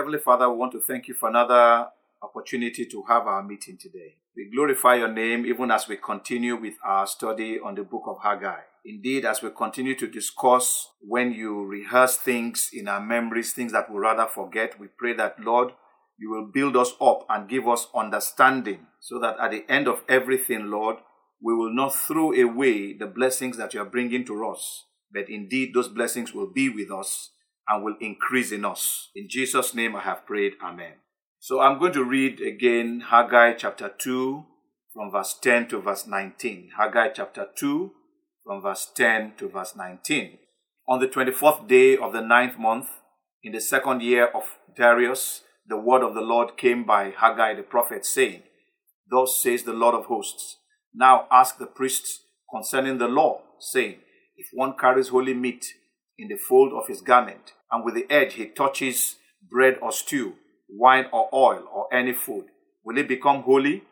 Heavenly Father, we want to thank you for another opportunity to have our meeting today. We glorify your name even as we continue with our study on the book of Haggai. Indeed, as we continue to discuss when you rehearse things in our memories, things that we rather forget, we pray that, Lord, you will build us up and give us understanding so that at the end of everything, Lord, we will not throw away the blessings that you are bringing to us, but indeed those blessings will be with us and will increase in us. In Jesus' name I have prayed. Amen. So I'm going to read again Haggai chapter 2 from verse 10 to verse 19. Haggai chapter 2 from verse 10 to verse 19. On the 24th day of the ninth month, in the second year of Darius, the word of the Lord came by Haggai the prophet, saying, Thus says the Lord of hosts, Now ask the priests concerning the law, saying, If one carries holy meat in the fold of his garment, and with the edge he touches bread or stew, wine or oil, or any food, will it become holy?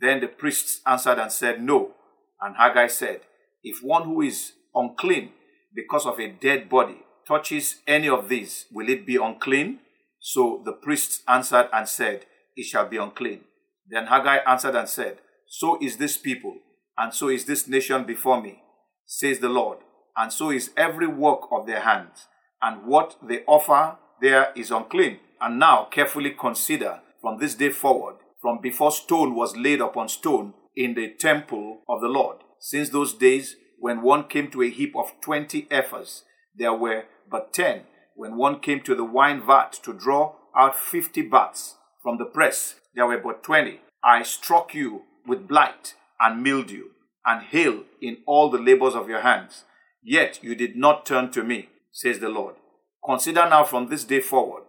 Then the priests answered and said, No. And Haggai said, If one who is unclean because of a dead body touches any of these, will it be unclean? So the priests answered and said, It shall be unclean. Then Haggai answered and said, So is this people, and so is this nation before me, says the Lord, and so is every work of their hands, and what they offer there is unclean. And now carefully consider from this day forward, from before stone was laid upon stone in the temple of the Lord. Since those days, when one came to a heap of twenty ephahs, there were but ten. When one came to the wine vat to draw out fifty baths from the press, there were but twenty. I struck you with blight and mildew and hail in all the labors of your hands. Yet you did not turn to me, says the Lord. Consider now from this day forward,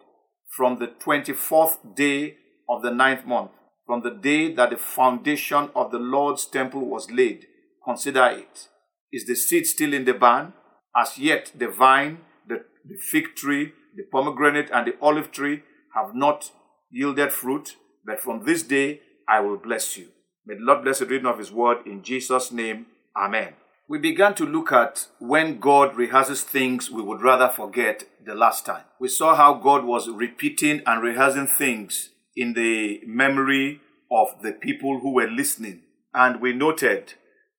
from the 24th day of the ninth month, from the day that the foundation of the Lord's temple was laid, consider it. Is the seed still in the barn? As yet the vine, the, the fig tree, the pomegranate, and the olive tree have not yielded fruit, but from this day I will bless you. May the Lord bless the reading of His word in Jesus' name. Amen. We began to look at when God rehearses things we would rather forget the last time. We saw how God was repeating and rehearsing things in the memory of the people who were listening. And we noted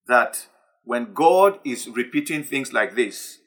that when God is repeating things like this,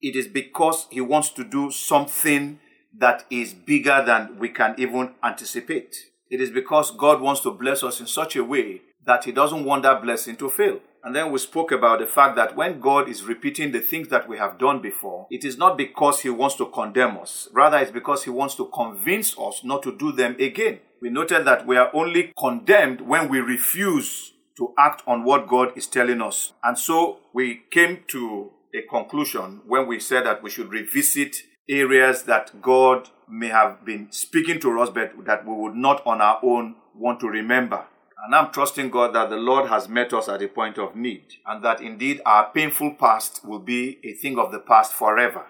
it is because He wants to do something that is bigger than we can even anticipate. It is because God wants to bless us in such a way that He doesn't want that blessing to fail. And then we spoke about the fact that when God is repeating the things that we have done before, it is not because He wants to condemn us. Rather, it's because He wants to convince us not to do them again. We noted that we are only condemned when we refuse to act on what God is telling us. And so we came to a conclusion when we said that we should revisit areas that God may have been speaking to us, but that we would not on our own want to remember. And I'm trusting God that the Lord has met us at a point of need and that indeed our painful past will be a thing of the past forever.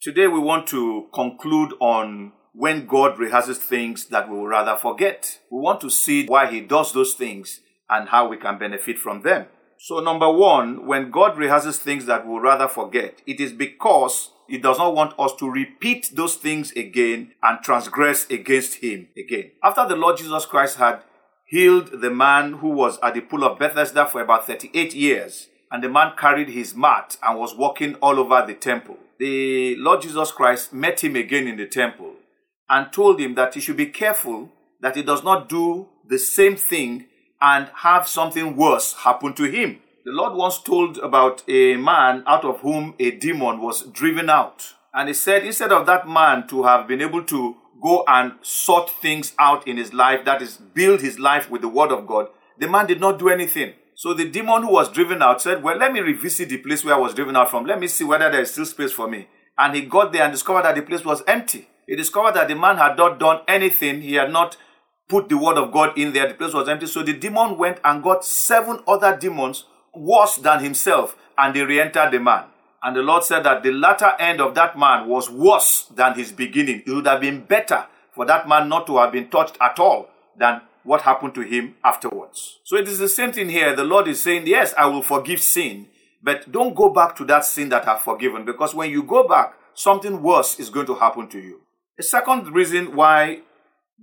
Today we want to conclude on when God rehearses things that we will rather forget. We want to see why He does those things and how we can benefit from them. So, number one, when God rehearses things that we will rather forget, it is because He does not want us to repeat those things again and transgress against Him again. After the Lord Jesus Christ had healed the man who was at the pool of Bethesda for about 38 years. And the man carried his mat and was walking all over the temple. The Lord Jesus Christ met him again in the temple and told him that he should be careful that he does not do the same thing and have something worse happen to him. The Lord once told about a man out of whom a demon was driven out. And he said, instead of that man to have been able to go and sort things out in his life, that is, build his life with the word of God, the man did not do anything. So the demon who was driven out said, Well, let me revisit the place where I was driven out from. Let me see whether there is still space for me. And he got there and discovered that the place was empty. He discovered that the man had not done anything. He had not put the word of God in there. The place was empty. So the demon went and got seven other demons worse than himself and they re entered the man. And the Lord said that the latter end of that man was worse than his beginning. It would have been better for that man not to have been touched at all than what happened to him afterwards. So it is the same thing here. The Lord is saying, Yes, I will forgive sin, but don't go back to that sin that I've forgiven because when you go back, something worse is going to happen to you. The second reason why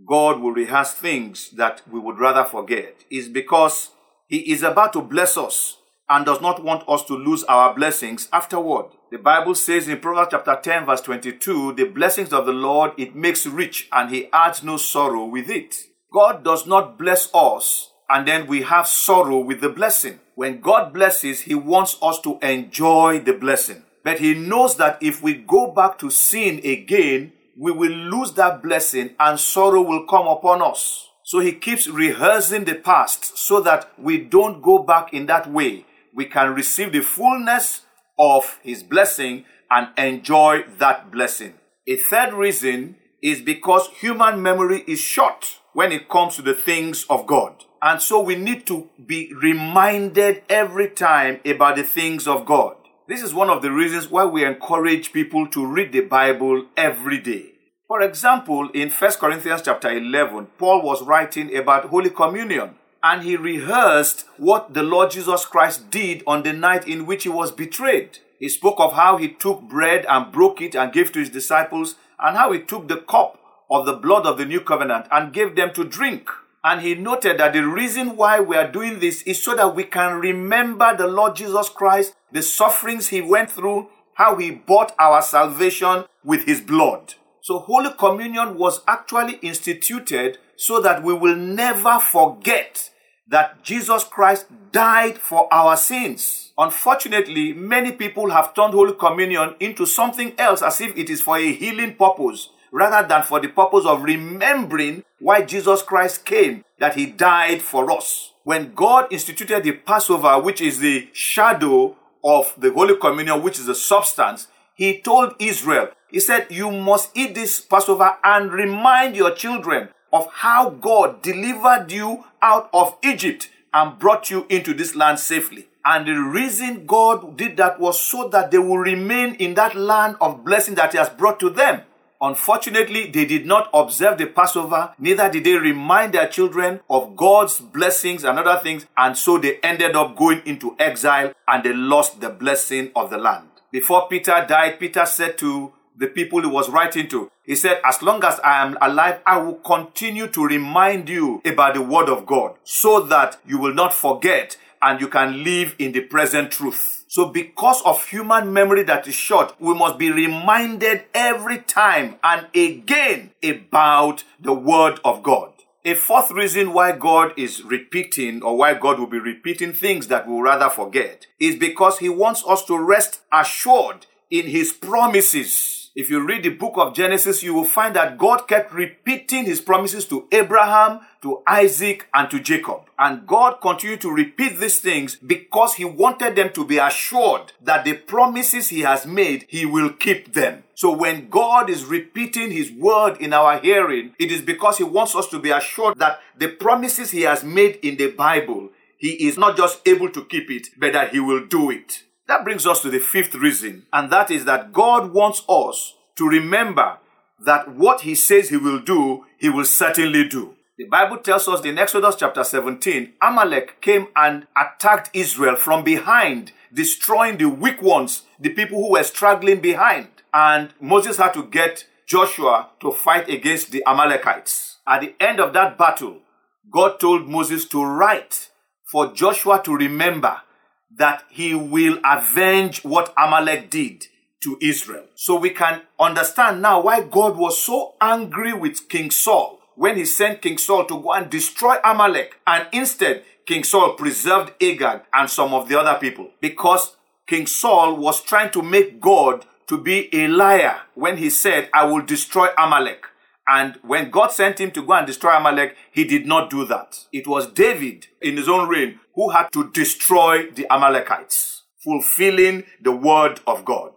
God will rehearse things that we would rather forget is because He is about to bless us and does not want us to lose our blessings afterward. The Bible says in Proverbs chapter 10 verse 22, the blessings of the Lord it makes rich and he adds no sorrow with it. God does not bless us and then we have sorrow with the blessing. When God blesses, he wants us to enjoy the blessing. But he knows that if we go back to sin again, we will lose that blessing and sorrow will come upon us. So he keeps rehearsing the past so that we don't go back in that way. We can receive the fullness of his blessing and enjoy that blessing. A third reason is because human memory is short when it comes to the things of God. And so we need to be reminded every time about the things of God. This is one of the reasons why we encourage people to read the Bible every day. For example, in 1 Corinthians chapter 11, Paul was writing about Holy Communion and he rehearsed what the Lord Jesus Christ did on the night in which he was betrayed. He spoke of how he took bread and broke it and gave to his disciples, and how he took the cup of the blood of the new covenant and gave them to drink. And he noted that the reason why we are doing this is so that we can remember the Lord Jesus Christ, the sufferings he went through, how he bought our salvation with his blood. So Holy Communion was actually instituted so that we will never forget that Jesus Christ died for our sins. Unfortunately, many people have turned Holy Communion into something else as if it is for a healing purpose rather than for the purpose of remembering why Jesus Christ came, that he died for us. When God instituted the Passover, which is the shadow of the Holy Communion, which is the substance, he told Israel, he said, You must eat this Passover and remind your children of how God delivered you out of Egypt and brought you into this land safely. And the reason God did that was so that they will remain in that land of blessing that He has brought to them. Unfortunately, they did not observe the Passover, neither did they remind their children of God's blessings and other things, and so they ended up going into exile and they lost the blessing of the land. Before Peter died, Peter said to the people he was writing to. He said, As long as I am alive, I will continue to remind you about the word of God so that you will not forget and you can live in the present truth. So because of human memory that is short, we must be reminded every time and again about the word of God. A fourth reason why God is repeating or why God will be repeating things that we'll rather forget is because he wants us to rest assured in his promises if you read the book of Genesis, you will find that God kept repeating his promises to Abraham, to Isaac, and to Jacob. And God continued to repeat these things because he wanted them to be assured that the promises he has made, he will keep them. So when God is repeating his word in our hearing, it is because he wants us to be assured that the promises he has made in the Bible, he is not just able to keep it, but that he will do it. That brings us to the fifth reason, and that is that God wants us to remember that what He says He will do, He will certainly do. The Bible tells us in Exodus chapter 17, Amalek came and attacked Israel from behind, destroying the weak ones, the people who were struggling behind. And Moses had to get Joshua to fight against the Amalekites. At the end of that battle, God told Moses to write for Joshua to remember that he will avenge what Amalek did to Israel. So we can understand now why God was so angry with King Saul when he sent King Saul to go and destroy Amalek. And instead, King Saul preserved Agag and some of the other people because King Saul was trying to make God to be a liar when he said, I will destroy Amalek. And when God sent him to go and destroy Amalek, he did not do that. It was David in his own reign who had to destroy the Amalekites, fulfilling the word of God.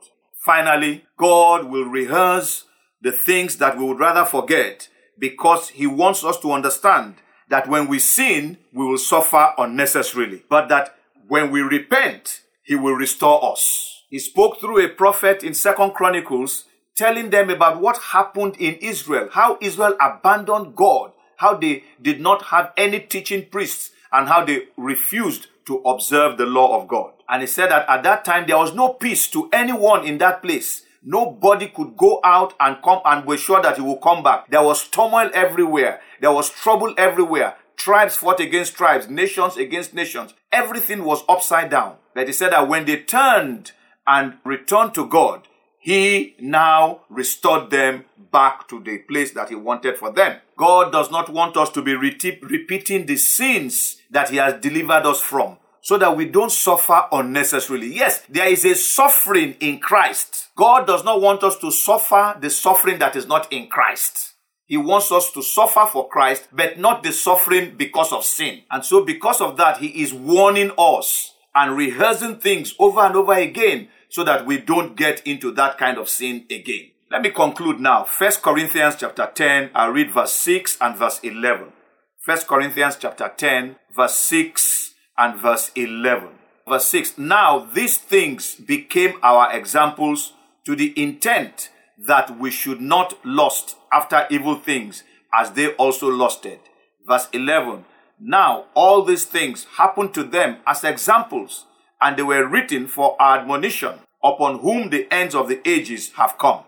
Finally, God will rehearse the things that we would rather forget because he wants us to understand that when we sin, we will suffer unnecessarily, but that when we repent, he will restore us. He spoke through a prophet in Second Chronicles telling them about what happened in Israel, how Israel abandoned God, how they did not have any teaching priests, and how they refused to observe the law of God. And he said that at that time there was no peace to anyone in that place. Nobody could go out and come and be sure that he will come back. There was turmoil everywhere. There was trouble everywhere. Tribes fought against tribes, nations against nations. Everything was upside down. But he said that when they turned and returned to God, he now restored them back to the place that he wanted for them. God does not want us to be repeating the sins that he has delivered us from so that we don't suffer unnecessarily. Yes, there is a suffering in Christ. God does not want us to suffer the suffering that is not in Christ. He wants us to suffer for Christ, but not the suffering because of sin. And so because of that, he is warning us and rehearsing things over and over again so that we don't get into that kind of sin again. Let me conclude now. First Corinthians chapter 10, I'll read verse 6 and verse 11. First Corinthians chapter 10, verse 6 and verse 11. Verse 6. Now these things became our examples to the intent that we should not lust after evil things as they also lusted. Verse 11. Now all these things happened to them as examples, and they were written for our admonition, upon whom the ends of the ages have come.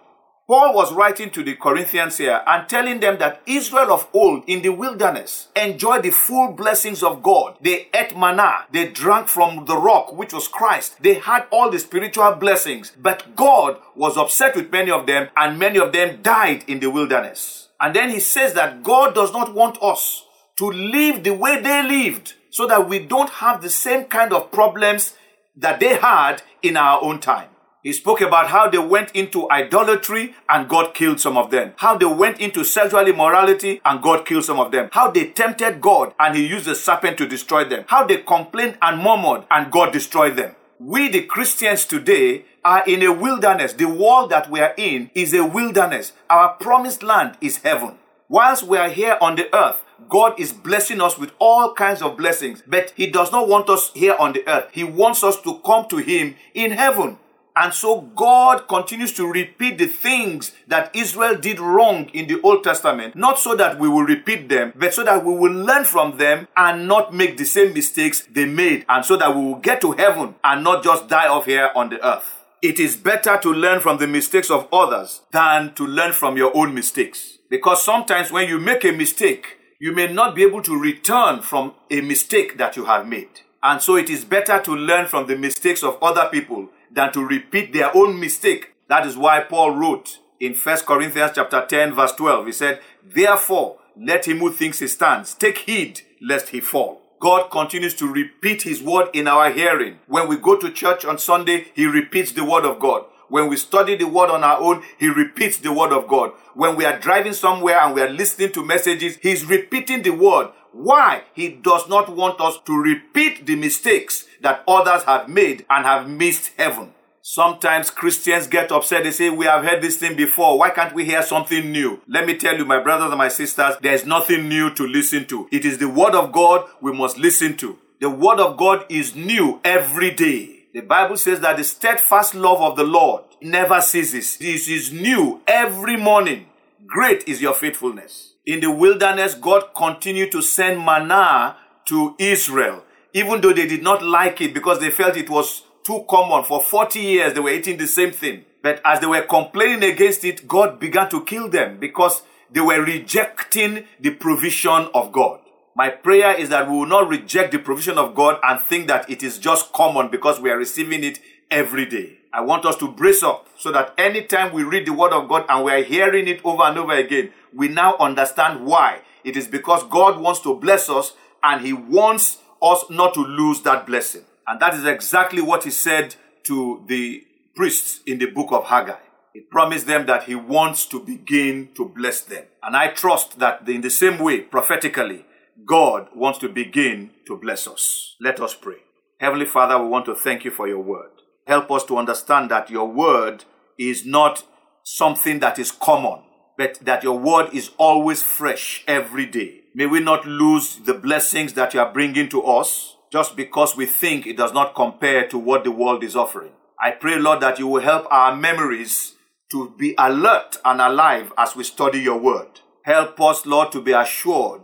Paul was writing to the Corinthians here and telling them that Israel of old in the wilderness enjoyed the full blessings of God. They ate manna. They drank from the rock, which was Christ. They had all the spiritual blessings. But God was upset with many of them and many of them died in the wilderness. And then he says that God does not want us to live the way they lived so that we don't have the same kind of problems that they had in our own time. He spoke about how they went into idolatry and God killed some of them. How they went into sexual immorality and God killed some of them. How they tempted God and he used the serpent to destroy them. How they complained and murmured and God destroyed them. We, the Christians today, are in a wilderness. The world that we are in is a wilderness. Our promised land is heaven. Whilst we are here on the earth, God is blessing us with all kinds of blessings, but He does not want us here on the earth. He wants us to come to Him in heaven. And so God continues to repeat the things that Israel did wrong in the Old Testament, not so that we will repeat them, but so that we will learn from them and not make the same mistakes they made, and so that we will get to heaven and not just die off here on the earth. It is better to learn from the mistakes of others than to learn from your own mistakes. Because sometimes when you make a mistake, you may not be able to return from a mistake that you have made. And so it is better to learn from the mistakes of other people than to repeat their own mistake. That is why Paul wrote in 1 Corinthians chapter 10 verse 12. He said, Therefore, let him who thinks he stands take heed lest he fall. God continues to repeat his word in our hearing. When we go to church on Sunday, he repeats the word of God. When we study the word on our own, he repeats the word of God. When we are driving somewhere and we are listening to messages, he's repeating the word. Why? He does not want us to repeat the mistakes that others have made and have missed heaven. Sometimes Christians get upset. They say, We have heard this thing before. Why can't we hear something new? Let me tell you, my brothers and my sisters, there's nothing new to listen to. It is the Word of God we must listen to. The Word of God is new every day. The Bible says that the steadfast love of the Lord never ceases. This is new every morning. Great is your faithfulness in the wilderness, God continued to send manna to Israel, even though they did not like it because they felt it was too common. For 40 years, they were eating the same thing. But as they were complaining against it, God began to kill them because they were rejecting the provision of God. My prayer is that we will not reject the provision of God and think that it is just common because we are receiving it every day. I want us to brace up so that anytime we read the word of God and we are hearing it over and over again, we now understand why. It is because God wants to bless us and He wants us not to lose that blessing. And that is exactly what He said to the priests in the book of Haggai. He promised them that He wants to begin to bless them. And I trust that in the same way, prophetically, God wants to begin to bless us. Let us pray. Heavenly Father, we want to thank you for your word. Help us to understand that your word is not something that is common but that your word is always fresh every day. May we not lose the blessings that you are bringing to us just because we think it does not compare to what the world is offering. I pray, Lord, that you will help our memories to be alert and alive as we study your word. Help us, Lord, to be assured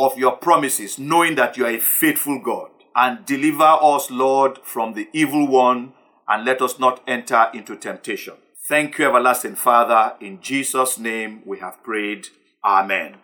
of your promises, knowing that you are a faithful God. And deliver us, Lord, from the evil one, and let us not enter into temptation. Thank you, everlasting Father. In Jesus' name we have prayed. Amen.